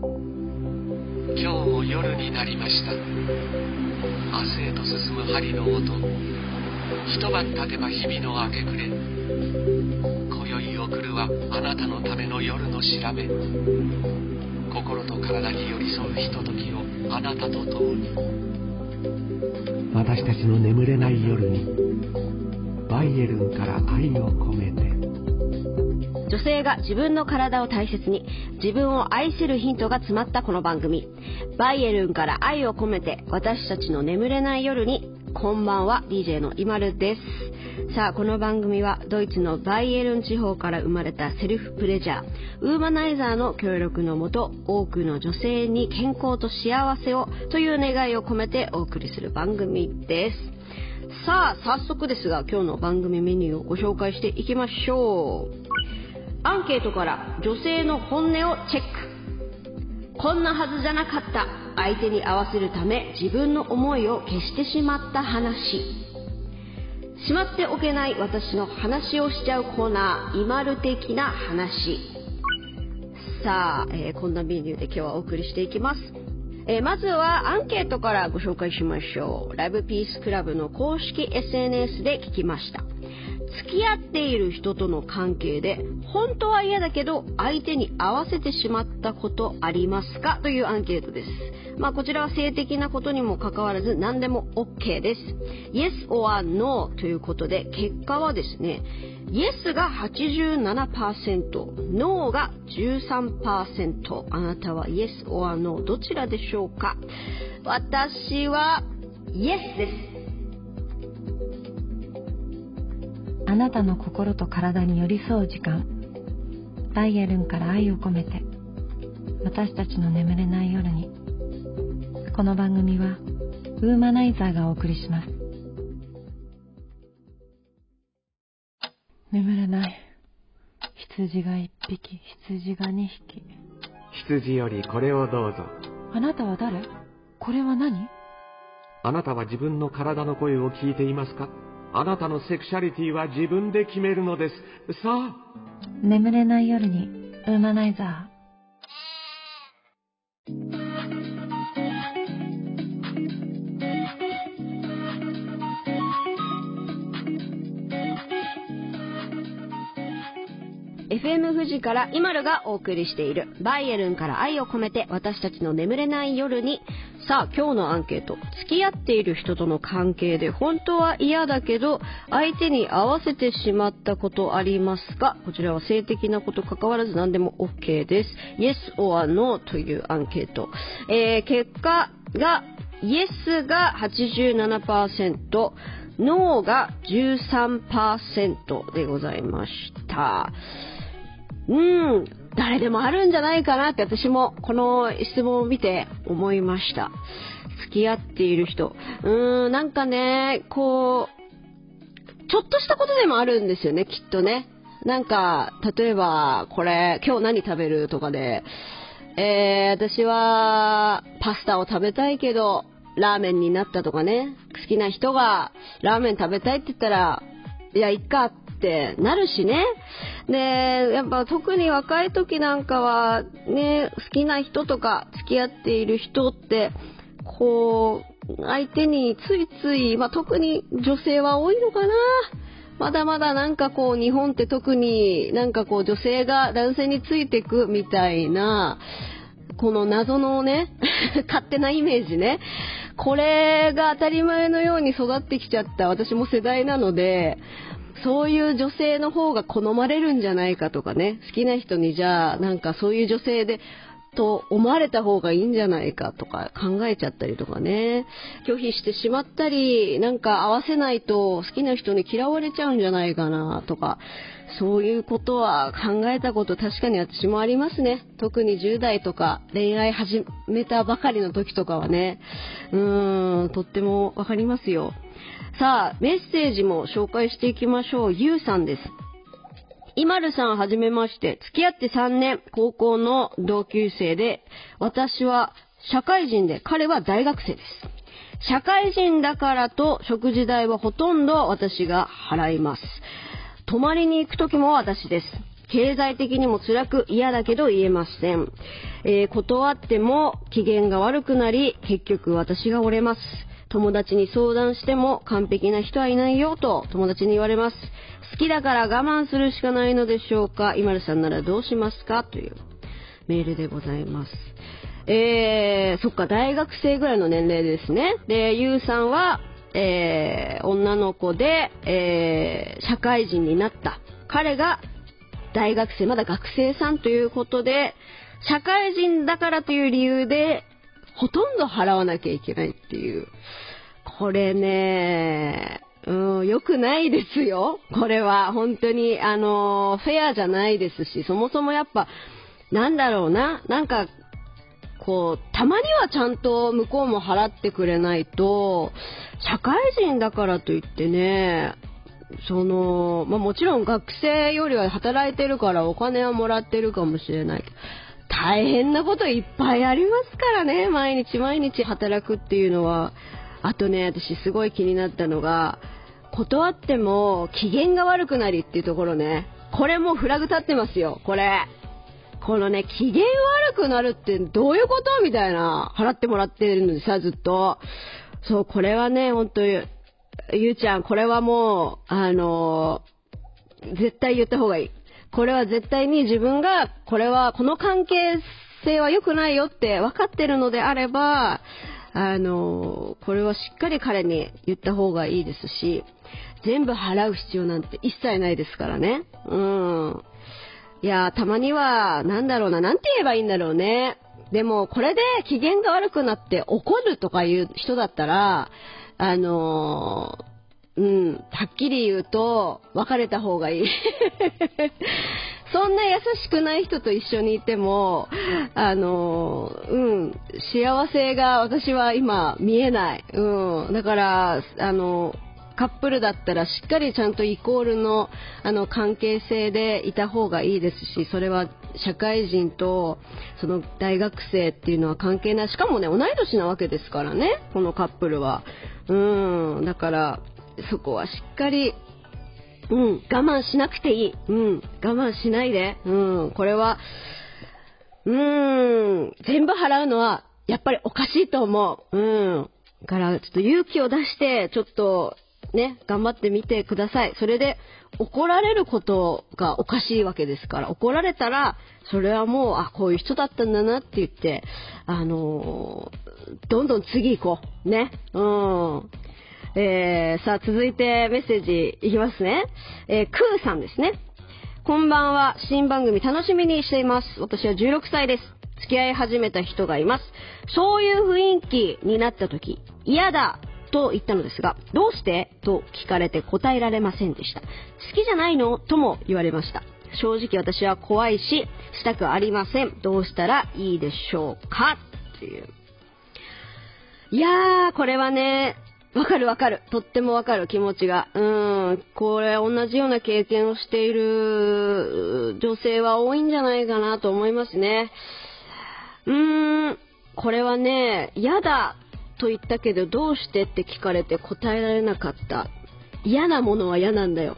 今日も夜になりました。明日へと進む針の音。一晩経てば日々の明け暮れ。今宵送るはあなたのための夜の調べ。心と体に寄り添うひとときをあなたと共に。私たちの眠れない夜にバイエルンから愛を込め女性が自分の体を大切に自分を愛するヒントが詰まったこの番組。バイエルンから愛を込めて私たちの眠れない夜にこんばんは DJ のイマルです。さあこの番組はドイツのバイエルン地方から生まれたセルフプレジャーウーマナイザーの協力のもと多くの女性に健康と幸せをという願いを込めてお送りする番組です。さあ早速ですが今日の番組メニューをご紹介していきましょう。アンケートから女性の本音をチェック。こんなはずじゃなかった。相手に合わせるため自分の思いを消してしまった話。しまっておけない私の話をしちゃうコーナー。イマル的な話。さあ、えー、こんなメニューで今日はお送りしていきます。えー、まずはアンケートからご紹介しましょう。ラブピースクラブの公式 SNS で聞きました。付き合っている人との関係で本当は嫌だけど相手に合わせてしまったことありますかというアンケートです。まあこちらは性的なことにもかかわらず何でも OK です。Yes or No ということで結果はですね Yes が87%、No が13%。あなたは Yes or No どちらでしょうか？私は Yes です。あなたの心と体に寄り添う時間。ダイエルンから愛を込めて。私たちの眠れない夜に。この番組はウーマナイザーがお送りします。眠れない。羊が一匹。羊が二匹。羊よりこれをどうぞ。あなたは誰？これは何？あなたは自分の体の声を聞いていますか？あなたのセクシャリティは自分で決めるのです。さあ。眠れない夜に、ウーマナイザー。FM 富士からイマルがお送りしているバイエルンから愛を込めて私たちの眠れない夜にさあ今日のアンケート。付き合っている人との関係で本当は嫌だけど相手に合わせてしまったことありますか？こちらは性的なこと関わらず何でも OK です。Yes or No というアンケート、えー、結果が Yes が87%ノーが13%でございました。うん、誰でもあるんじゃないかなって私もこの質問を見て思いました。付き合っている人。うーん、なんかね、こう、ちょっとしたことでもあるんですよね、きっとね。なんか、例えば、これ、今日何食べるとかで、えー、私は、パスタを食べたいけど、ラーメンになったとかね、好きな人がラーメン食べたいって言ったら、いや、いっかっってなるしね。で、やっぱ特に若い時なんかは、ね、好きな人とか付き合っている人って、こう、相手についつい、まあ、特に女性は多いのかな。まだまだなんかこう日本って特になんかこう女性が男性についてくみたいな、この謎のね、勝手なイメージね。これが当たり前のように育ってきちゃった私も世代なので、そういう女性の方が好まれるんじゃないかとかね、好きな人にじゃあ、なんかそういう女性で、と思われた方がいいんじゃないかとか考えちゃったりとかね、拒否してしまったり、なんか合わせないと好きな人に嫌われちゃうんじゃないかなとか、そういうことは考えたこと確かに私もありますね。特に10代とか恋愛始めたばかりの時とかはね、うーん、とってもわかりますよ。さあ、メッセージも紹介していきましょう。ゆうさんです。イマルさんはじめまして、付き合って3年、高校の同級生で、私は社会人で、彼は大学生です。社会人だからと食事代はほとんど私が払います。泊まりに行く時も私です。経済的にも辛く嫌だけど言えません。えー、断っても機嫌が悪くなり、結局私が折れます。友達に相談しても完璧な人はいないよと友達に言われます。好きだから我慢するしかないのでしょうか？今るさんならどうしますか？というメールでございます。えー、そっか、大学生ぐらいの年齢ですね。で、ゆうさんは、えー、女の子で、えー、社会人になった。彼が大学生、まだ学生さんということで、社会人だからという理由で、ほとんど払わなきゃいけないっていう。これね、うん、良くないですよ。これは、本当に、あの、フェアじゃないですし、そもそもやっぱ、なんだろうな、なんか、こう、たまにはちゃんと向こうも払ってくれないと、社会人だからといってね、その、まあ、もちろん学生よりは働いてるからお金はもらってるかもしれないけど、大変なこといっぱいありますからね、毎日毎日働くっていうのは。あとね、私すごい気になったのが、断っても機嫌が悪くなりっていうところね。これもフラグ立ってますよ、これ。このね、機嫌悪くなるってどういうことみたいな、払ってもらってるのにさ、ずっと。そう、これはね、ほんと、ゆうちゃん、これはもう、あのー、絶対言った方がいい。これは絶対に自分が、これは、この関係性は良くないよって分かってるのであれば、あの、これはしっかり彼に言った方がいいですし、全部払う必要なんて一切ないですからね。うん。いや、たまには、なんだろうな、なんて言えばいいんだろうね。でも、これで機嫌が悪くなって怒るとかいう人だったら、あのー、うん、はっきり言うと、別れた方がいい。そんな優しくない人と一緒にいても、あの、うん、幸せが私は今見えない。うん、だから、あの、カップルだったらしっかりちゃんとイコールのあの関係性でいた方がいいですし、それは社会人とその大学生っていうのは関係ない。しかもね、同い年なわけですからね、このカップルは。うん、だからそこはしっかりうん、我慢しなくていい。うん、我慢しないで。うん、これは、うーん、全部払うのは、やっぱりおかしいと思う。うん。だから、ちょっと勇気を出して、ちょっと、ね、頑張ってみてください。それで、怒られることがおかしいわけですから、怒られたら、それはもう、あ、こういう人だったんだなって言って、あのー、どんどん次行こう。ね。うん。えー、さあ、続いてメッセージいきますね。えー、クーさんですね。こんばんは。新番組楽しみにしています。私は16歳です。付き合い始めた人がいます。そういう雰囲気になった時、嫌だと言ったのですが、どうしてと聞かれて答えられませんでした。好きじゃないのとも言われました。正直私は怖いし、したくありません。どうしたらいいでしょうか？っていう。いやー、これはね、わかるわかる。とってもわかる気持ちが。うん。これ同じような経験をしている女性は多いんじゃないかなと思いますね。うーん。これはね、嫌だと言ったけどどうしてって聞かれて答えられなかった。嫌なものは嫌なんだよ。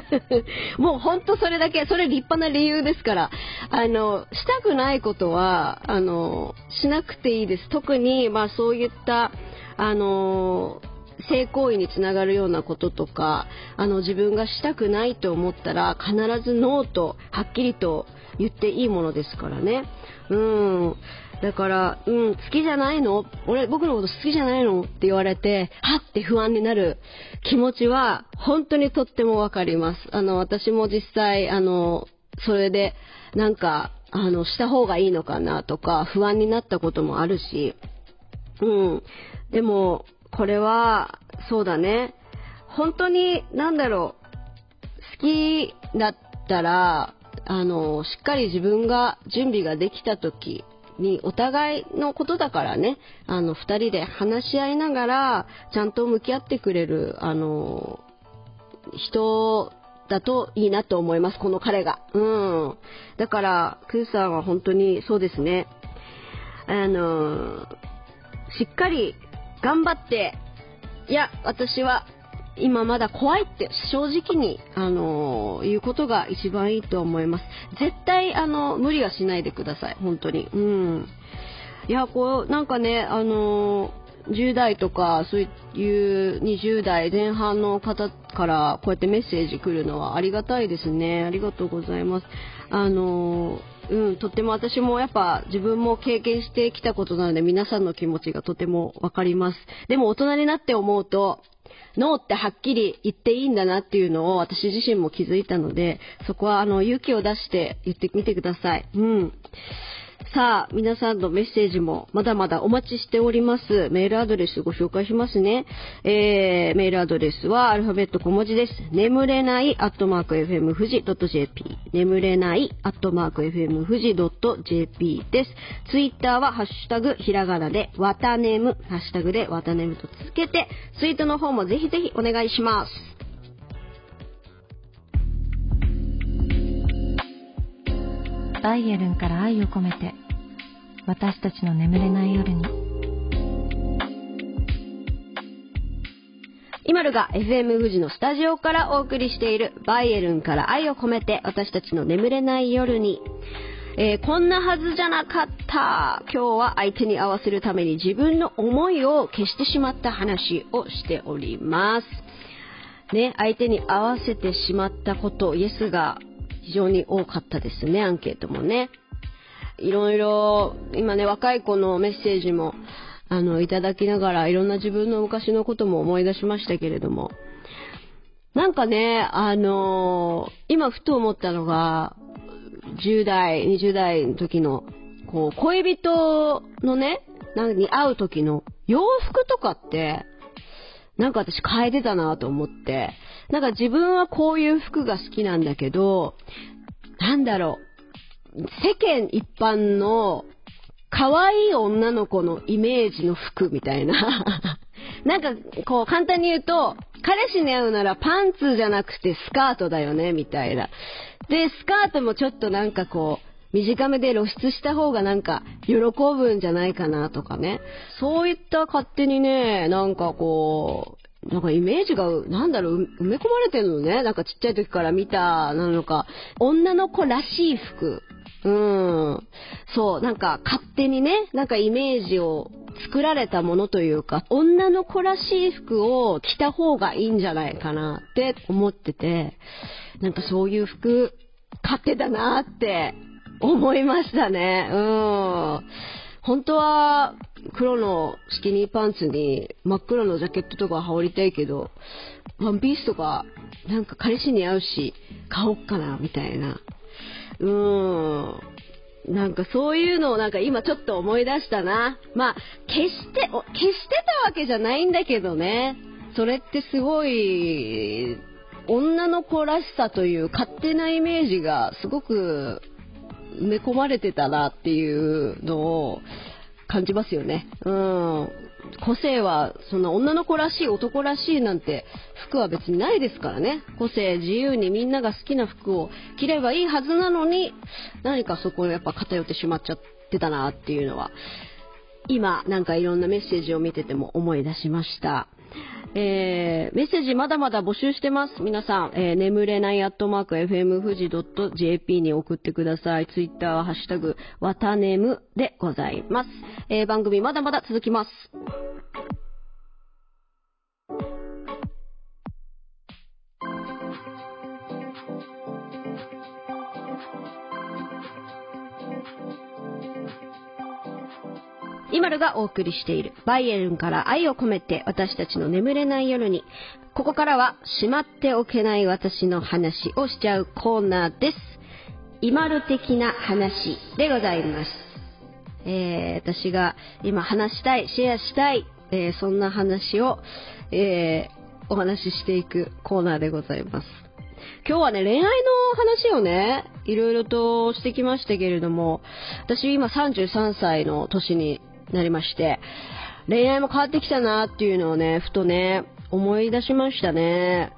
もうほんとそれだけ、それ立派な理由ですから。あの、したくないことは、あの、しなくていいです。特に、まあそういった、あの性行為につながるようなこととかあの自分がしたくないと思ったら必ずノーとはっきりと言っていいものですからね。うん。だから、うん、好きじゃないの？俺、僕のこと好きじゃないの？って言われて、はって不安になる気持ちは、本当にとってもわかります。あの、私も実際、あの、それで、なんか、あの、した方がいいのかなとか、不安になったこともあるし、うん。でも、これは、そうだね。本当に、なんだろう、好きだったら、あの、しっかり自分が準備ができた時に、お互いのことだからね、あの、二人で話し合いながら、ちゃんと向き合ってくれる、あの、人だといいなと思います、この彼が。うん。だから、クーさんは本当にそうですね。あの、しっかり頑張って、いや、私は今まだ怖いって正直に、あの言うことが一番いいと思います。絶対、あの、無理はしないでください。本当に。うん。いや、こう、なんかね、あの10代とか、そういう20代前半の方からこうやってメッセージ来るのはありがたいですね。ありがとうございます。あのうん、とっても私もやっぱ自分も経験してきたことなので皆さんの気持ちがとても分かります。でも大人になって思うと、ノーってはっきり言っていいんだなっていうのを私自身も気づいたので、そこはあの勇気を出して言ってみてください。うん。さあ、皆さんのメッセージもまだまだお待ちしております。メールアドレスご紹介しますね。えー、メールアドレスはアルファベット小文字です。眠れないアットマーク FM 富士 .jp 眠れないアットマーク FM 富士 .jp です。ツイッターはハッシュタグひらがなでわたねむ、ハッシュタグでわたねむとつけて、ツイートの方もぜひぜひお願いします。バイエルンから愛を込めて私たちの眠れない夜にイマルが FM 富士のスタジオからお送りしているバイエルンから愛を込めて私たちの眠れない夜にえー、こんなはずじゃなかった。今日は相手に合わせるために自分の思いを消してしまった話をしております。ね、相手に合わせてしまったこと、イエスが非常に多かったですね、アンケートもね。いろいろ、今ね、若い子のメッセージも、あの、いただきながら、いろんな自分の昔のことも思い出しましたけれども、なんかね、あのー、今ふと思ったのが、10代、20代の時の、こう、恋人のね、なんに会う時の洋服とかって、なんか私変えてたなと思って、なんか自分はこういう服が好きなんだけど、なんだろう、世間一般の可愛い女の子のイメージの服みたいな。なんか、こう、簡単に言うと、彼氏に会うならパンツじゃなくてスカートだよね、みたいな。で、スカートもちょっとなんかこう、短めで露出した方がなんか喜ぶんじゃないかなとかね。そういった勝手にね、なんかこう、なんかイメージが、なんだろう、埋め込まれてるのね。なんかちっちゃい時から見た、なのか、女の子らしい服。うん。そう、なんか勝手にね、なんかイメージを作られたものというか、女の子らしい服を着た方がいいんじゃないかなって思ってて、なんかそういう服、買ってたなって思いましたね。うん。本当は黒のスキニーパンツに真っ黒のジャケットとか羽織りたいけど、ワンピースとかなんか彼氏に合うし、買おっかな、みたいな。うん。なんかそういうのをなんか今ちょっと思い出したな。まあ、決して、決してたわけじゃないんだけどね。それってすごい、女の子らしさという勝手なイメージがすごく埋め込まれてたなっていうのを感じますよね。うん。個性は、そんな女の子らしい、男らしいなんて服は別にないですからね。個性、自由にみんなが好きな服を着ればいいはずなのに、何かそこをやっぱ偏ってしまっちゃってたなっていうのは、今なんかいろんなメッセージを見てても思い出しました。えー、メッセージまだまだ募集してます。皆さん、えー、眠れないアットマーク FM 富士 .jp に送ってください。ツイッターはハッシュタグ、わたねむでございます。えー、番組まだまだ続きます。イマルがお送りしているバイエルンから愛を込めて私たちの眠れない夜にここからはしまっておけない私の話をしちゃうコーナーです。イマル的な話でございます。えー、私が今話したい、シェアしたい、えー、そんな話を、えー、お話ししていくコーナーでございます。今日はね、恋愛の話をね、いろいろとしてきましたけれども、私今33歳の年になりまして、恋愛も変わってきたなっていうのをね、ふとね、思い出しましたね。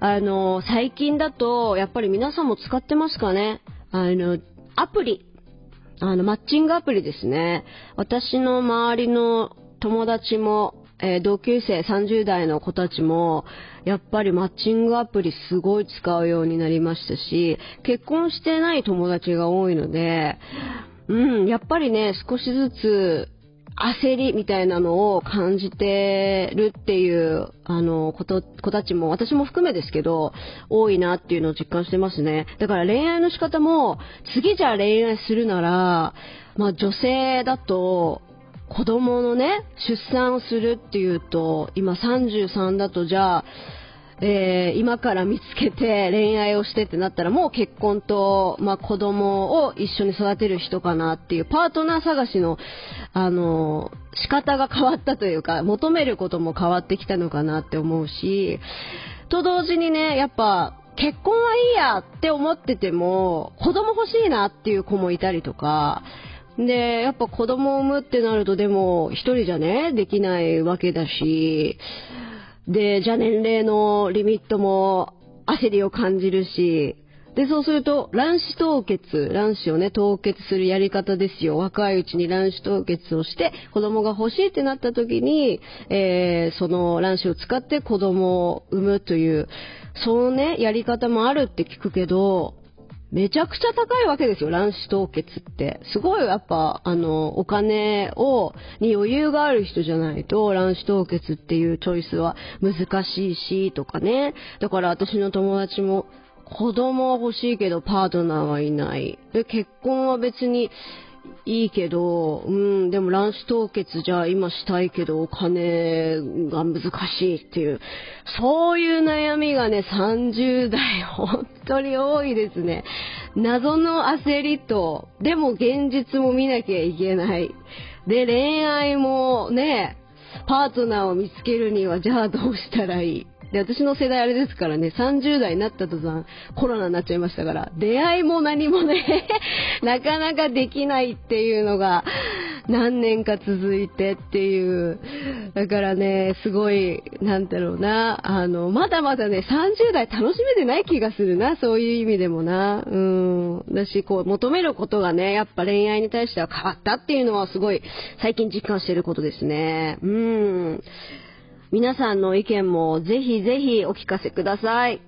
あの、最近だと、やっぱり皆さんも使ってますかね？あの、アプリ。あの、マッチングアプリですね。私の周りの友達も、えー同級生30代の子たちも、やっぱりマッチングアプリすごい使うようになりましたし、結婚してない友達が多いので、うん、やっぱりね、少しずつ、焦りみたいなのを感じてるっていう、あの、こと、子たちも、私も含めですけど、多いなっていうのを実感してますね。だから恋愛の仕方も、次じゃあ恋愛するなら、まあ女性だと、子供のね、出産をするっていうと、今33だとじゃあ、えー今から見つけて恋愛をしてってなったらもう結婚と、まあ、子供を一緒に育てる人かなっていうパートナー探しの、あの仕方が変わったというか求めることも変わってきたのかなって思うしと同時にねやっぱ結婚はいいやって思ってても子供欲しいなっていう子もいたりとかで、やっぱ子供を産むってなるとでも一人じゃね、できないわけだし、で、じゃあ年齢のリミットも焦りを感じるし、で、そうすると、卵子凍結、卵子をね、凍結するやり方ですよ。若いうちに卵子凍結をして、子供が欲しいってなった時に、えー、その卵子を使って子供を産むという、そのね、やり方もあるって聞くけど、めちゃくちゃ高いわけですよ、卵子凍結って。すごいやっぱ、あの、お金を、に余裕がある人じゃないと、卵子凍結っていうチョイスは難しいし、とかね。だから私の友達も、子供は欲しいけどパートナーはいない。で、結婚は別にいいけど、うん、でも卵子凍結じゃあ今したいけどお金が難しいっていう、そういう悩みがね、30代本当に多いですね。謎の焦りと、でも現実も見なきゃいけない。で、恋愛もね、パートナーを見つけるにはじゃあどうしたらいい？で、私の世代あれですからね、30代になった途端、コロナになっちゃいましたから、出会いも何もね、なかなかできないっていうのが、何年か続いてっていう。だからね、すごい、なんだろうな、あの、まだまだね、30代楽しめてない気がするな、そういう意味でもな。うん。だし、こう、求めることがね、やっぱ恋愛に対しては変わったっていうのはすごい、最近実感してることですね。うん。皆さんの意見もぜひぜひお聞かせください。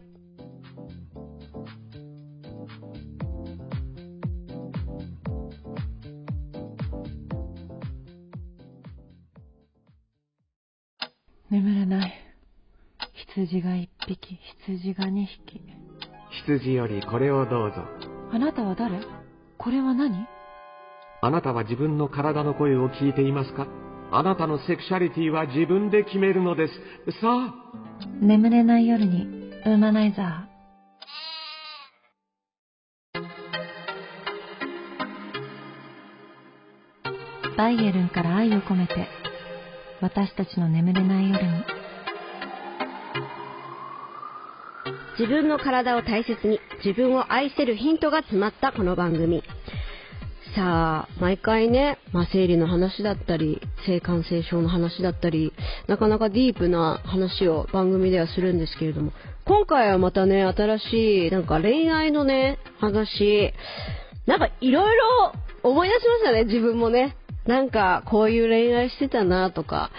眠れない。羊が一匹羊が二匹。羊よりこれをどうぞ。あなたは誰？これは何？あなたは自分の体の声を聞いていますか？あなたのセクシャリティは自分で決めるのです。さあ、眠れない夜にウーマナイザーバイエルンから愛を込めて私たちの眠れない夜に自分の体を大切に自分を愛せるヒントが詰まったこの番組。さあ、毎回ね、まあ、生理の話だったり、性感染症の話だったり、なかなかディープな話を番組ではするんですけれども、今回はまたね、新しい、なんか恋愛のね、話、なんかいろいろ思い出しましたね、自分もね。なんか、こういう恋愛してたなとか。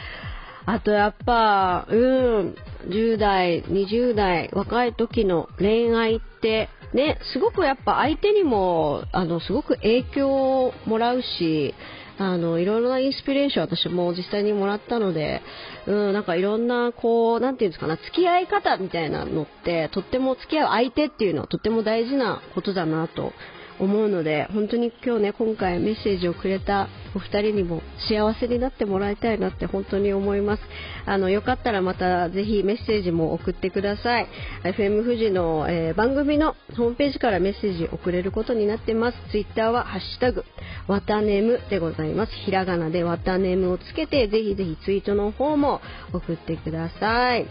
あとやっぱ、うん、10代、20代、若い時の恋愛って、ね、すごくやっぱ相手にも、あの、すごく影響をもらうし、あの、いろいろなインスピレーション私も実際にもらったので、うん、なんかいろんな、こう、なんていうんですかな、付き合い方みたいなのって、とっても付き合う相手っていうのはとっても大事なことだなと思うので、本当に今日ね、今回メッセージをくれたお二人にも幸せになってもらいたいなって本当に思います。あの、よかったらまたぜひメッセージも送ってください。FM 富士の、えー番組のホームページからメッセージ送れることになってます。ツイッターはハッシュタグ、わたねむでございます。ひらがなでわたねむをつけて、ぜひぜひツイートの方も送ってください。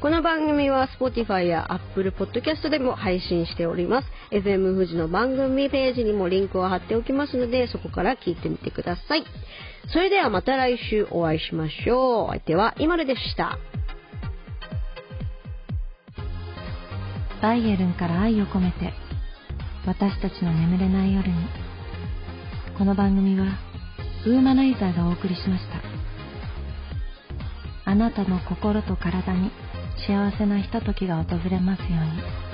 この番組は Spotify や Apple Podcast でも配信しております。FM 富士の番組ページにもリンクを貼っておきますので、そこから聞いてみてください。それではまた来週お会いしましょう。お相手はイマルでした。バイエルンから愛を込めて私たちの眠れない夜にこの番組はウーマナイザーがお送りしましたあなたの心と体に幸せなひとときが訪れますように。